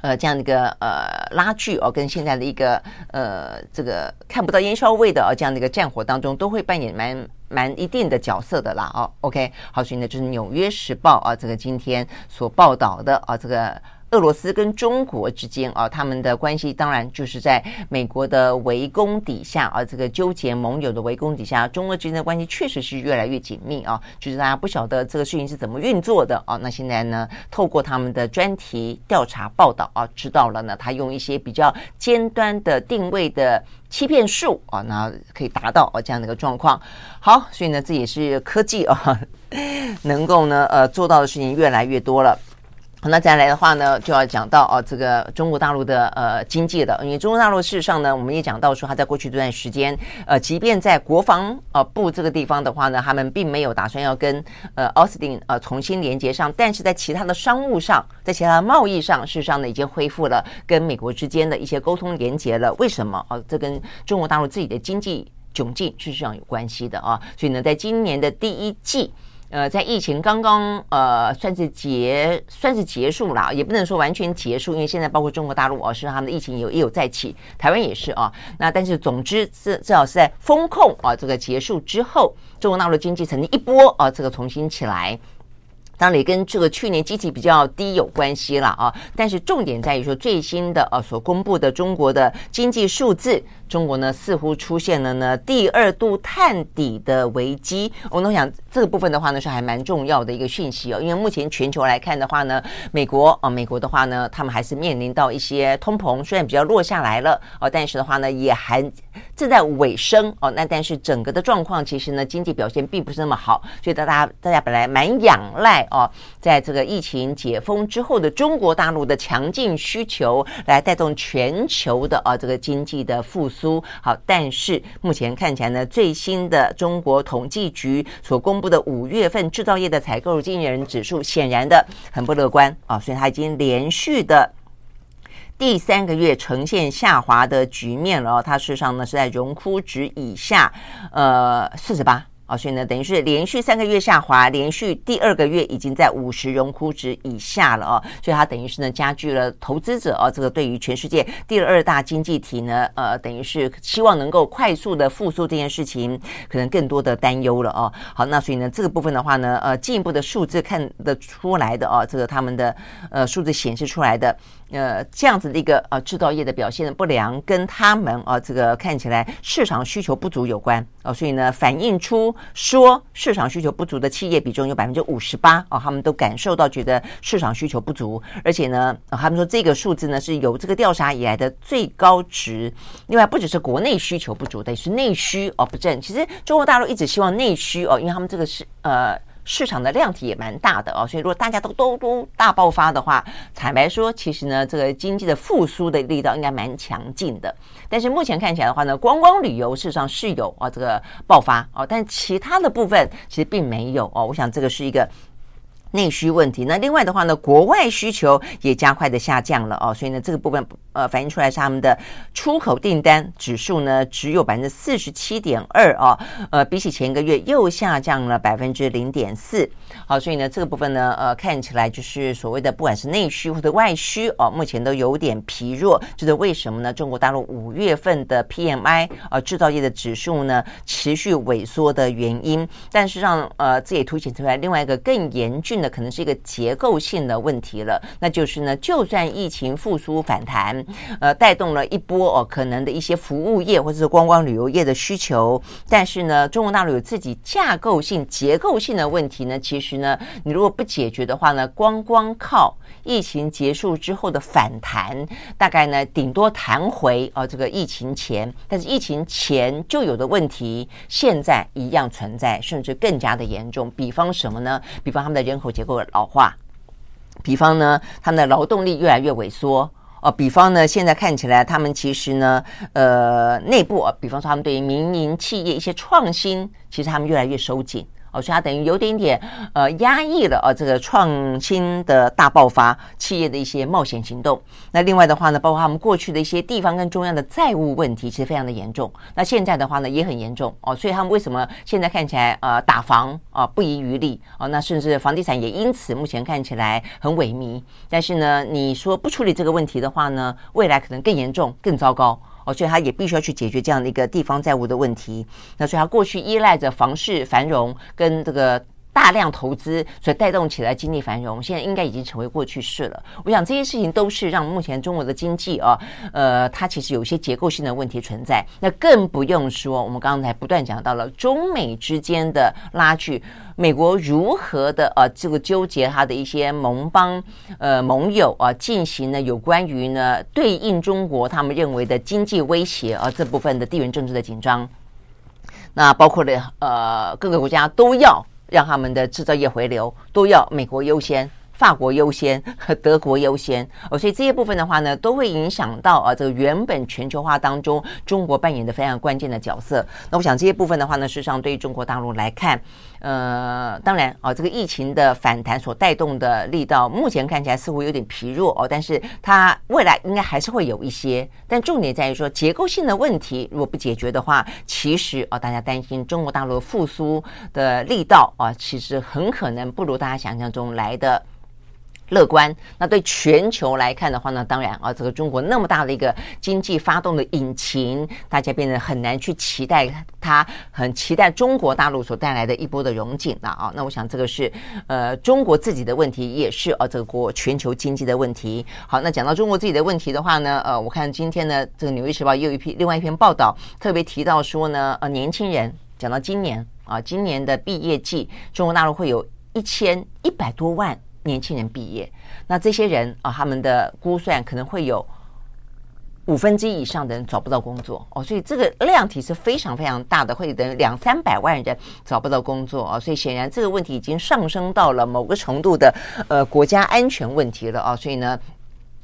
呃这样的一个呃拉锯哦，跟现在的一个呃这个看不到烟硝味的啊这样的一个战火当中，都会扮演蛮蛮一定的角色的啦。哦，OK，好，所以呢，就是《纽约时报》啊，这个今天所报道的啊，这个。俄罗斯跟中国之间啊，他们的关系当然就是在美国的围攻底下啊，这个纠结盟友的围攻底下，中俄之间的关系确实是越来越紧密啊。就是大家不晓得这个事情是怎么运作的啊。那现在呢，透过他们的专题调查报道啊，知道了呢，他用一些比较尖端的定位的欺骗术啊，那可以达到啊这样的一个状况。好，所以呢，这也是科技啊，能够呢呃做到的事情越来越多了。那再来的话呢，就要讲到哦，这个中国大陆的呃经济的，因为中国大陆事实上呢，我们也讲到说，它在过去这段时间，呃，即便在国防呃部这个地方的话呢，他们并没有打算要跟呃奥斯汀呃重新连接上，但是在其他的商务上，在其他的贸易上，事实上呢，已经恢复了跟美国之间的一些沟通连接了。为什么？哦、呃，这跟中国大陆自己的经济窘境事实上有关系的啊。所以呢，在今年的第一季。呃，在疫情刚刚呃算是结算是结束了，也不能说完全结束，因为现在包括中国大陆哦，是他们的疫情有也有再起，台湾也是啊。那但是总之，至至少是在封控啊这个结束之后，中国大陆经济曾经一波啊这个重新起来。当然也跟这个去年基期比较低有关系了啊，但是重点在于说最新的呃所公布的中国的经济数字，中国呢似乎出现了呢第二度探底的危机。我们都想这个部分的话呢是还蛮重要的一个讯息哦，因为目前全球来看的话呢，美国啊美国的话呢，他们还是面临到一些通膨，虽然比较落下来了哦，但是的话呢也还正在尾声哦。那但是整个的状况其实呢经济表现并不是那么好，所以大家大家本来蛮仰赖。哦，在这个疫情解封之后的中国大陆的强劲需求，来带动全球的啊这个经济的复苏。苏好，但是目前看起来呢，最新的中国统计局所公布的五月份制造业的采购经理人指数，显然的很不乐观啊，所以它已经连续的第三个月呈现下滑的局面了。它事实上呢是在荣枯值以下，呃，四十八。啊，所以呢，等于是连续三个月下滑，连续第二个月已经在五十荣枯值以下了啊，所以它等于是呢加剧了投资者啊这个对于全世界第二大经济体呢，呃，等于是希望能够快速的复苏这件事情，可能更多的担忧了啊。好，那所以呢，这个部分的话呢，呃，进一步的数字看得出来的啊，这个他们的呃数字显示出来的。呃，这样子的一个呃制造业的表现的不良，跟他们啊这个看起来市场需求不足有关啊，所以呢，反映出说市场需求不足的企业比重有百分之五十八啊，他们都感受到觉得市场需求不足，而且呢，他们说这个数字呢是有这个调查以来的最高值。另外，不只是国内需求不足，等于是内需哦不振。其实中国大陆一直希望内需哦，因为他们这个是呃。市场的量体也蛮大的哦，所以如果大家都都都大爆发的话，坦白说，其实呢，这个经济的复苏的力道应该蛮强劲的。但是目前看起来的话呢，观光旅游事实上是有啊这个爆发哦，但其他的部分其实并没有哦。我想这个是一个内需问题，那另外的话呢，国外需求也加快的下降了哦，所以呢，这个部分呃反映出来是他们的出口订单指数呢只有百分之四十七点二哦，呃，比起前一个月又下降了百分之零点四。好，所以呢，这个部分呢，呃，看起来就是所谓的不管是内需或者外需哦，目前都有点疲弱，这是为什么呢？中国大陆五月份的 PMI 呃制造业的指数呢持续萎缩的原因，但是让呃这也凸显出来另外一个更严峻的。可能是一个结构性的问题了，那就是呢，就算疫情复苏反弹，呃，带动了一波哦，可能的一些服务业或者是观光旅游业的需求，但是呢，中国大陆有自己架构性、结构性的问题呢，其实呢，你如果不解决的话呢，光光靠疫情结束之后的反弹，大概呢，顶多弹回哦，这个疫情前，但是疫情前就有的问题，现在一样存在，甚至更加的严重。比方什么呢？比方他们的人口。结构老化，比方呢，他们的劳动力越来越萎缩哦。比方呢，现在看起来他们其实呢，呃，内部啊，比方说他们对于民营企业一些创新，其实他们越来越收紧。哦，所以它等于有点点呃压抑了啊，这个创新的大爆发，企业的一些冒险行动。那另外的话呢，包括他们过去的一些地方跟中央的债务问题，其实非常的严重。那现在的话呢，也很严重哦。所以他们为什么现在看起来呃打房啊不遗余力哦？那甚至房地产也因此目前看起来很萎靡。但是呢，你说不处理这个问题的话呢，未来可能更严重、更糟糕。哦，所以他也必须要去解决这样的一个地方债务的问题。那所以他过去依赖着房市繁荣跟这个。大量投资所以带动起来经济繁荣，现在应该已经成为过去式了。我想这些事情都是让目前中国的经济啊，呃，它其实有一些结构性的问题存在。那更不用说我们刚才不断讲到了中美之间的拉锯，美国如何的啊这个纠结他的一些盟邦呃盟友啊，进行呢有关于呢对应中国他们认为的经济威胁啊这部分的地缘政治的紧张。那包括了呃各个国家都要。让他们的制造业回流，都要美国优先。法国优先和 德国优先哦，所以这些部分的话呢，都会影响到啊这个原本全球化当中中国扮演的非常关键的角色。那我想这些部分的话呢，事实上对于中国大陆来看，呃，当然啊，这个疫情的反弹所带动的力道，目前看起来似乎有点疲弱哦，但是它未来应该还是会有一些。但重点在于说，结构性的问题如果不解决的话，其实啊，大家担心中国大陆复苏的力道啊，其实很可能不如大家想象中来的。乐观。那对全球来看的话呢，当然啊，这个中国那么大的一个经济发动的引擎，大家变得很难去期待它，很期待中国大陆所带来的一波的融景了啊。那我想这个是呃中国自己的问题，也是啊这个国全球经济的问题。好，那讲到中国自己的问题的话呢，呃，我看今天呢这个《纽约时报》又一篇另外一篇报道，特别提到说呢，呃，年轻人讲到今年啊，今年的毕业季，中国大陆会有一千一百多万。年轻人毕业，那这些人啊，他们的估算可能会有五分之一以上的人找不到工作。哦，所以这个量体是非常非常大的，会等两三百万人找不到工作。啊，所以显然这个问题已经上升到了某个程度的呃国家安全问题了。啊，所以呢，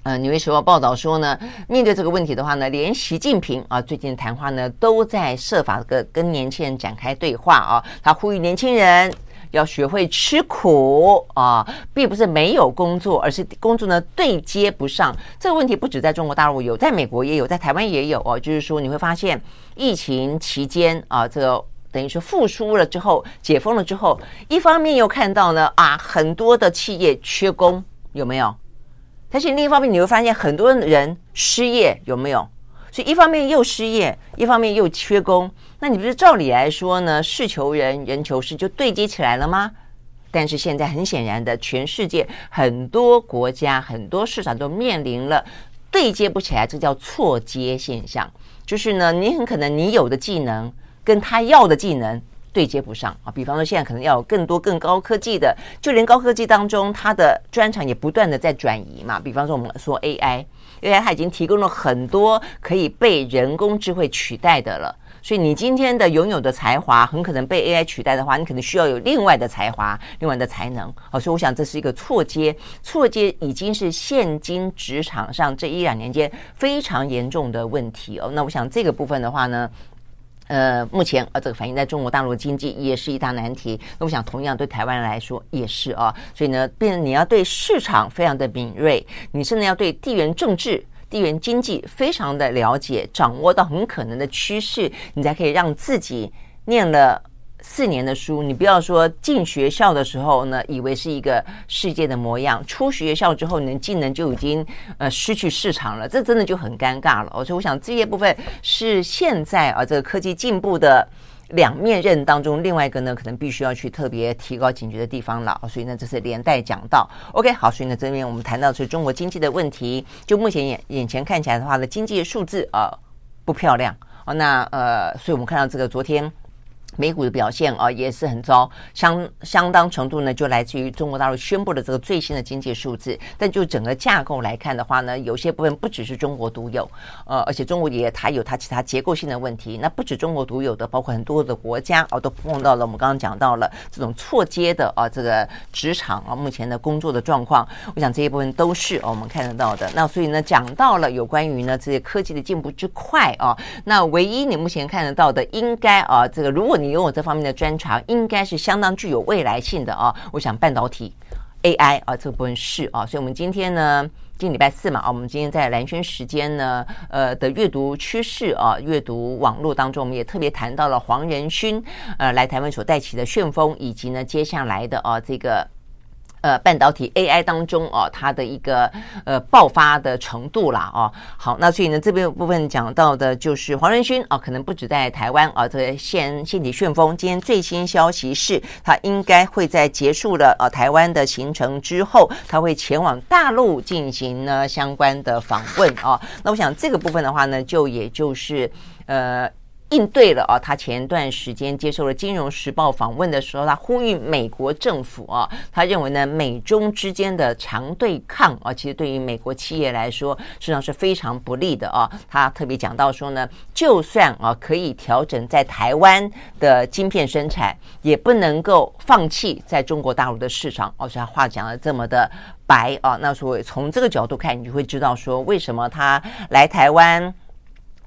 呃，《纽约时报》报道说呢，面对这个问题的话呢，连习近平啊最近谈话呢都在设法跟跟年轻人展开对话。啊，他呼吁年轻人。要学会吃苦啊，并不是没有工作，而是工作呢对接不上。这个问题不止在中国大陆有，在美国也有，在台湾也有哦。就是说，你会发现疫情期间啊，这个等于说复苏了之后，解封了之后，一方面又看到呢啊，很多的企业缺工，有没有？但是另一方面，你会发现很多人失业，有没有？所以一方面又失业，一方面又缺工，那你不是照理来说呢？事求人，人求事，就对接起来了吗？但是现在很显然的，全世界很多国家、很多市场都面临了对接不起来，这叫错接现象。就是呢，你很可能你有的技能跟他要的技能对接不上啊。比方说，现在可能要有更多更高科技的，就连高科技当中，它的专长也不断的在转移嘛。比方说，我们说 AI。因为它已经提供了很多可以被人工智慧取代的了，所以你今天的拥有的才华很可能被 AI 取代的话，你可能需要有另外的才华、另外的才能。好，所以我想这是一个错接，错接已经是现今职场上这一两年间非常严重的问题哦。那我想这个部分的话呢，呃，目前呃，这个反映在中国大陆经济也是一大难题。那我想，同样对台湾人来说也是啊。所以呢，变你要对市场非常的敏锐，你甚至要对地缘政治、地缘经济非常的了解，掌握到很可能的趋势，你才可以让自己念了。四年的书，你不要说进学校的时候呢，以为是一个世界的模样，出学校之后，你的技能就已经呃失去市场了，这真的就很尴尬了。所以我想这些部分是现在啊这个科技进步的两面刃当中，另外一个呢可能必须要去特别提高警觉的地方了。所以呢，这是连带讲到。OK，好，所以呢这边我们谈到的是中国经济的问题，就目前眼眼前看起来的话呢，经济数字啊不漂亮哦，那呃，所以我们看到这个昨天。美股的表现啊也是很糟，相相当程度呢就来自于中国大陆宣布的这个最新的经济数字。但就整个架构来看的话呢，有些部分不只是中国独有，呃，而且中国也它有它其他结构性的问题。那不止中国独有的，包括很多的国家啊都碰到了。我们刚刚讲到了这种错接的啊这个职场啊目前的工作的状况，我想这一部分都是我们看得到的。那所以呢，讲到了有关于呢这些科技的进步之快啊，那唯一你目前看得到的，应该啊这个如果。你拥有这方面的专长，应该是相当具有未来性的啊！我想半导体、AI 啊，这部分是啊，所以我们今天呢，今礼拜四嘛啊，我们今天在蓝轩时间呢，呃的阅读趋势啊，阅读网络当中，我们也特别谈到了黄仁勋呃来台湾所带起的旋风，以及呢接下来的啊这个。呃，半导体 AI 当中哦，它的一个呃爆发的程度啦哦，好，那所以呢这边部分讲到的就是黄仁勋啊，可能不止在台湾啊，这个掀掀起旋风。今天最新消息是，他应该会在结束了呃台湾的行程之后，他会前往大陆进行呢相关的访问啊。那我想这个部分的话呢，就也就是呃。应对了啊，他前段时间接受了《金融时报》访问的时候，他呼吁美国政府啊，他认为呢，美中之间的强对抗啊，其实对于美国企业来说，实际上是非常不利的啊。他特别讲到说呢，就算啊可以调整在台湾的晶片生产，也不能够放弃在中国大陆的市场。而且他话讲得这么的白啊，那所以从这个角度看，你就会知道说，为什么他来台湾。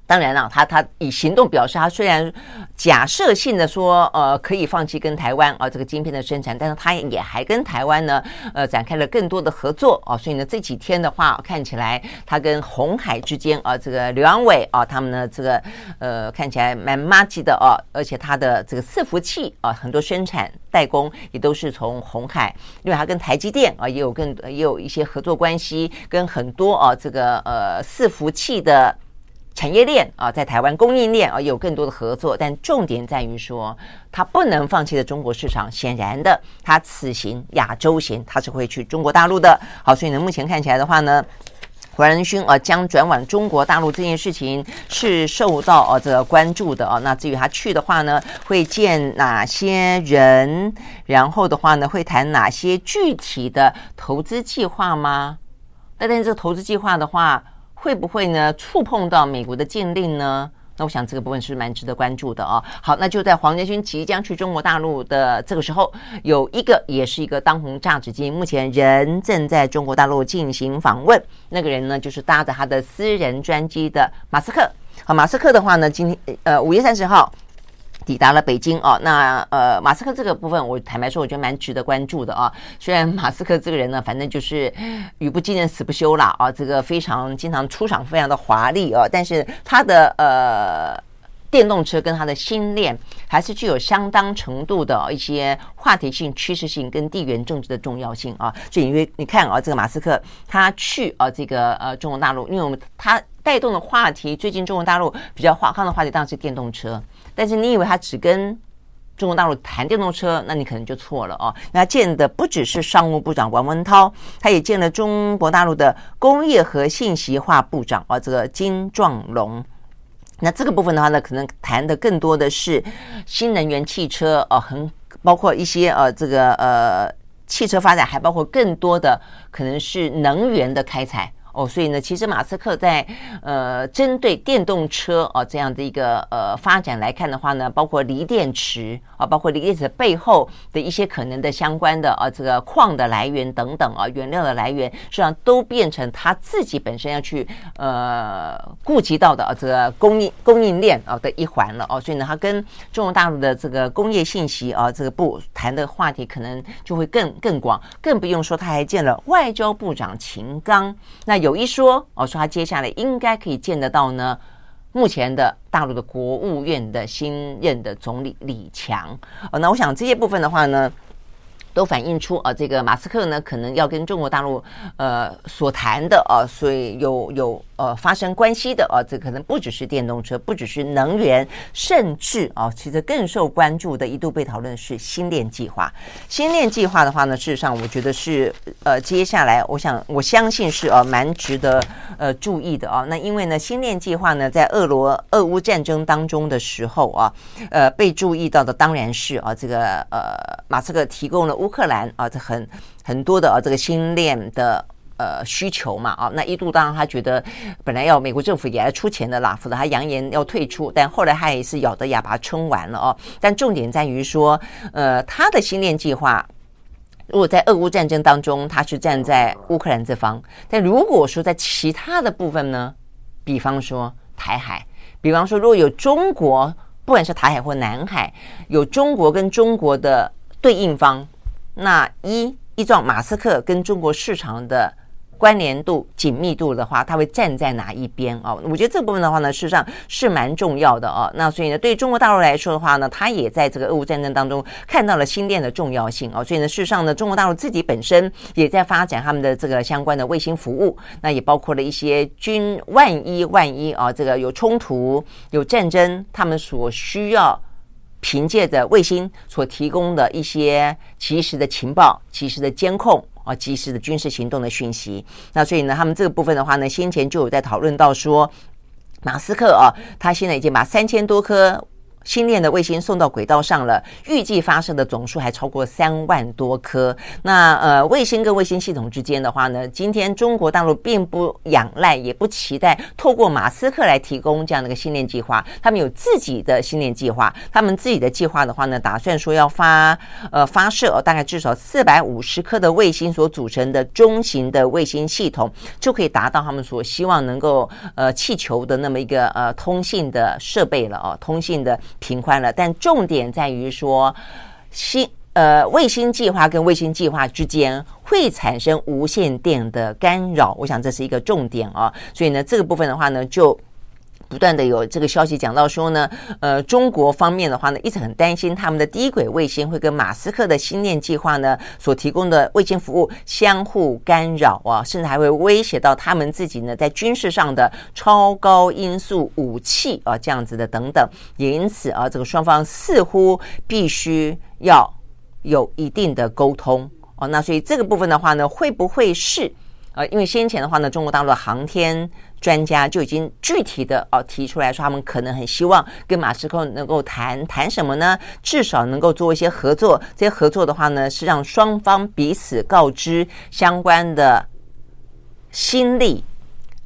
当然了，他他以行动表示，他虽然假设性的说，呃，可以放弃跟台湾啊、这个晶片的生产，但是他也还跟台湾呢，呃，展开了更多的合作啊、所以呢，这几天的话，看起来他跟鸿海之间啊、这个刘阳伟啊，他们呢，这个呃，看起来蛮麻吉的哦、而且他的这个伺服器啊、很多生产代工也都是从红海，因为他跟台积电啊、也有更也有一些合作关系，跟很多啊、这个呃伺服器的。产业链啊，在台湾供应链啊，有更多的合作，但重点在于说，他不能放弃的中国市场。显然的，他此行亚洲行，他是会去中国大陆的。好，所以呢，目前看起来的话呢，黄仁勋啊将转往中国大陆这件事情是受到啊这个关注的啊。那至于他去的话呢，会见哪些人？然后的话呢，会谈哪些具体的投资计划吗？那但是这个投资计划的话。会不会呢触碰到美国的禁令呢？那我想这个部分是蛮值得关注的哦。好，那就在黄仁勋即将去中国大陆的这个时候，有一个也是一个当红炸子鸡，目前人正在中国大陆进行访问。那个人呢，就是搭着他的私人专机的马斯克。好，马斯克的话呢，今天呃五月三十号。抵达了北京哦，那呃，马斯克这个部分，我坦白说，我觉得蛮值得关注的啊。虽然马斯克这个人呢，反正就是语不惊人死不休啦啊，这个非常经常出场，非常的华丽啊，但是他的呃电动车跟他的新链还是具有相当程度的一些话题性、趋势性跟地缘政治的重要性啊。所以因为你看啊，这个马斯克他去啊这个呃中国大陆，因为我们他带动的话题，最近中国大陆比较火红的话题当然是电动车。但是你以为他只跟中国大陆谈电动车，那你可能就错了哦。那见的不只是商务部长王文涛，他也见了中国大陆的工业和信息化部长啊，这个金壮龙。那这个部分的话呢，可能谈的更多的是新能源汽车哦，很包括一些呃这个呃汽车发展，还包括更多的可能是能源的开采。哦，所以呢，其实马斯克在呃针对电动车啊这样的一个呃发展来看的话呢，包括锂电池啊，包括锂电池背后的一些可能的相关的啊这个矿的来源等等啊原料的来源，实际上都变成他自己本身要去呃顾及到的啊这个供应供应链啊的一环了哦，所以呢，他跟中国大陆的这个工业信息啊这个部谈的话题可能就会更更广，更不用说他还见了外交部长秦刚那。有一说哦，说他接下来应该可以见得到呢。目前的大陆的国务院的新任的总理李强哦，那我想这些部分的话呢，都反映出啊，这个马斯克呢可能要跟中国大陆呃所谈的啊，所以有有。呃，发生关系的啊，这可能不只是电动车，不只是能源，甚至啊，其实更受关注的，一度被讨论是新链计划。新链计划的话呢，事实上我觉得是呃，接下来我想我相信是呃蛮值得呃注意的啊。那因为呢，新链计划呢，在俄罗俄乌战争当中的时候啊，呃，被注意到的当然是啊，这个呃，马斯克提供了乌克兰啊，这很很多的啊，这个新链的。呃，需求嘛，啊，那一度当然他觉得本来要美国政府也来出钱的啦，否则他扬言要退出，但后来他也是咬着哑巴撑完了哦。但重点在于说，呃，他的星链计划，如果在俄乌战争当中他是站在乌克兰这方，但如果说在其他的部分呢，比方说台海，比方说如果有中国，不管是台海或南海，有中国跟中国的对应方，那一依照马斯克跟中国市场的。关联度、紧密度的话，它会站在哪一边啊？我觉得这部分的话呢，事实上是蛮重要的啊。那所以呢，对中国大陆来说的话呢，他也在这个俄乌战争当中看到了星链的重要性啊。所以呢，事实上呢，中国大陆自己本身也在发展他们的这个相关的卫星服务，那也包括了一些军万一万一啊，这个有冲突、有战争，他们所需要凭借着卫星所提供的一些及时的情报、及时的监控。啊，及时的军事行动的讯息。那所以呢，他们这个部分的话呢，先前就有在讨论到说，马斯克啊，他现在已经把三千多颗。星链的卫星送到轨道上了，预计发射的总数还超过三万多颗。那呃，卫星跟卫星系统之间的话呢，今天中国大陆并不仰赖，也不期待透过马斯克来提供这样的一个星链计划。他们有自己的星链计划，他们自己的计划的话呢，打算说要发呃发射哦大概至少四百五十颗的卫星所组成的中型的卫星系统，就可以达到他们所希望能够呃气球的那么一个呃通信的设备了哦，通信的。平宽了，但重点在于说，星呃卫星计划跟卫星计划之间会产生无线电的干扰，我想这是一个重点啊。所以呢，这个部分的话呢，就。不断的有这个消息讲到说呢，呃，中国方面的话呢，一直很担心他们的低轨卫星会跟马斯克的星链计划呢所提供的卫星服务相互干扰啊，甚至还会威胁到他们自己呢在军事上的超高音速武器啊，这样子的等等。也因此啊，这个双方似乎必须要有一定的沟通哦。那所以这个部分的话呢，会不会是呃，因为先前的话呢，中国大陆的航天。专家就已经具体的哦提出来说，他们可能很希望跟马斯克能够谈谈什么呢？至少能够做一些合作。这些合作的话呢，是让双方彼此告知相关的心力，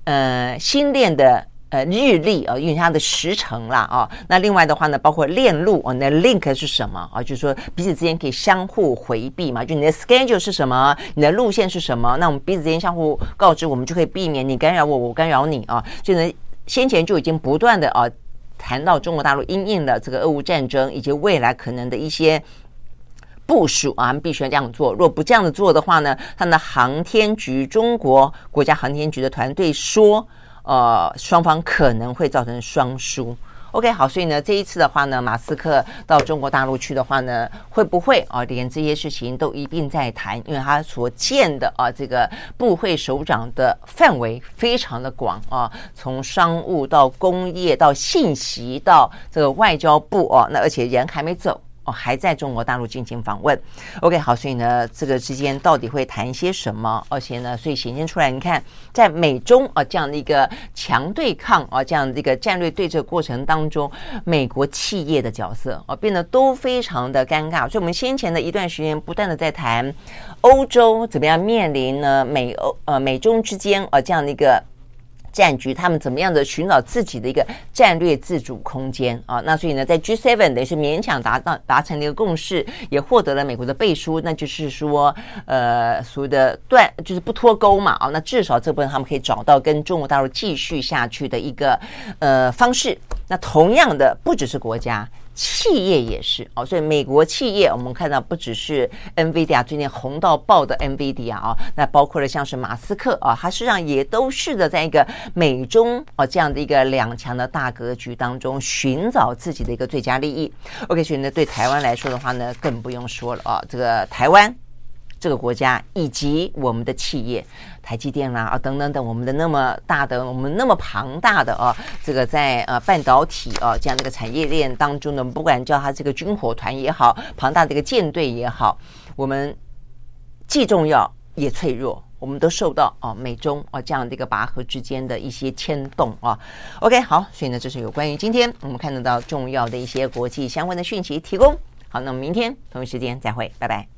呃，心链的。呃，日历啊，因为它的时程啦啊，那另外的话呢，包括链路啊，那 link 是什么啊？就是说彼此之间可以相互回避嘛，就你的 schedule 是什么，你的路线是什么，那我们彼此之间相互告知，我们就可以避免你干扰我，我干扰你啊。所以呢，先前就已经不断的啊谈到中国大陆因应的这个俄乌战争以及未来可能的一些部署啊，必须要这样做。如果不这样子做的话呢，他们的航天局，中国国家航天局的团队说。呃，双方可能会造成双输。OK，好，所以呢，这一次的话呢，马斯克到中国大陆去的话呢，会不会啊，连这些事情都一并在谈？因为他所见的啊，这个部会首长的范围非常的广啊，从商务到工业到信息到这个外交部哦，那而且人还没走。哦还在中国大陆进行访问。OK，好，所以呢，这个之间到底会谈一些什么？而且呢，所以显现出来，你看，在美中啊这样的一个强对抗啊这样的一个战略对峙过程当中，美国企业的角色啊变得都非常的尴尬。所以，我们先前的一段时间不断的在谈欧洲怎么样面临呢美欧呃美中之间啊这样的一个。战局，他们怎么样的寻找自己的一个战略自主空间啊？那所以呢，在 G7 等于是勉强达到达成了一个共识，也获得了美国的背书，那就是说，呃，所谓的断就是不脱钩嘛啊。那至少这部分他们可以找到跟中国大陆继续下去的一个呃方式。那同样的，不只是国家。企业也是哦，所以美国企业我们看到不只是 NVIDIA 最近红到爆的 NVIDIA 啊，那包括了像是马斯克啊，他实际上也都试着，在一个美中啊这样的一个两强的大格局当中寻找自己的一个最佳利益。OK，所以呢，对台湾来说的话呢，更不用说了啊，这个台湾。这个国家以及我们的企业，台积电啦啊等等等，我们的那么大的，我们那么庞大的啊，这个在呃半导体啊这样的一个产业链当中呢，不管叫它这个军火团也好，庞大的一个舰队也好，我们既重要也脆弱，我们都受到啊美中啊这样的一个拔河之间的一些牵动啊。OK，好，所以呢，这是有关于今天我们看得到重要的一些国际相关的讯息提供。好，那我们明天同一时间再会，拜拜。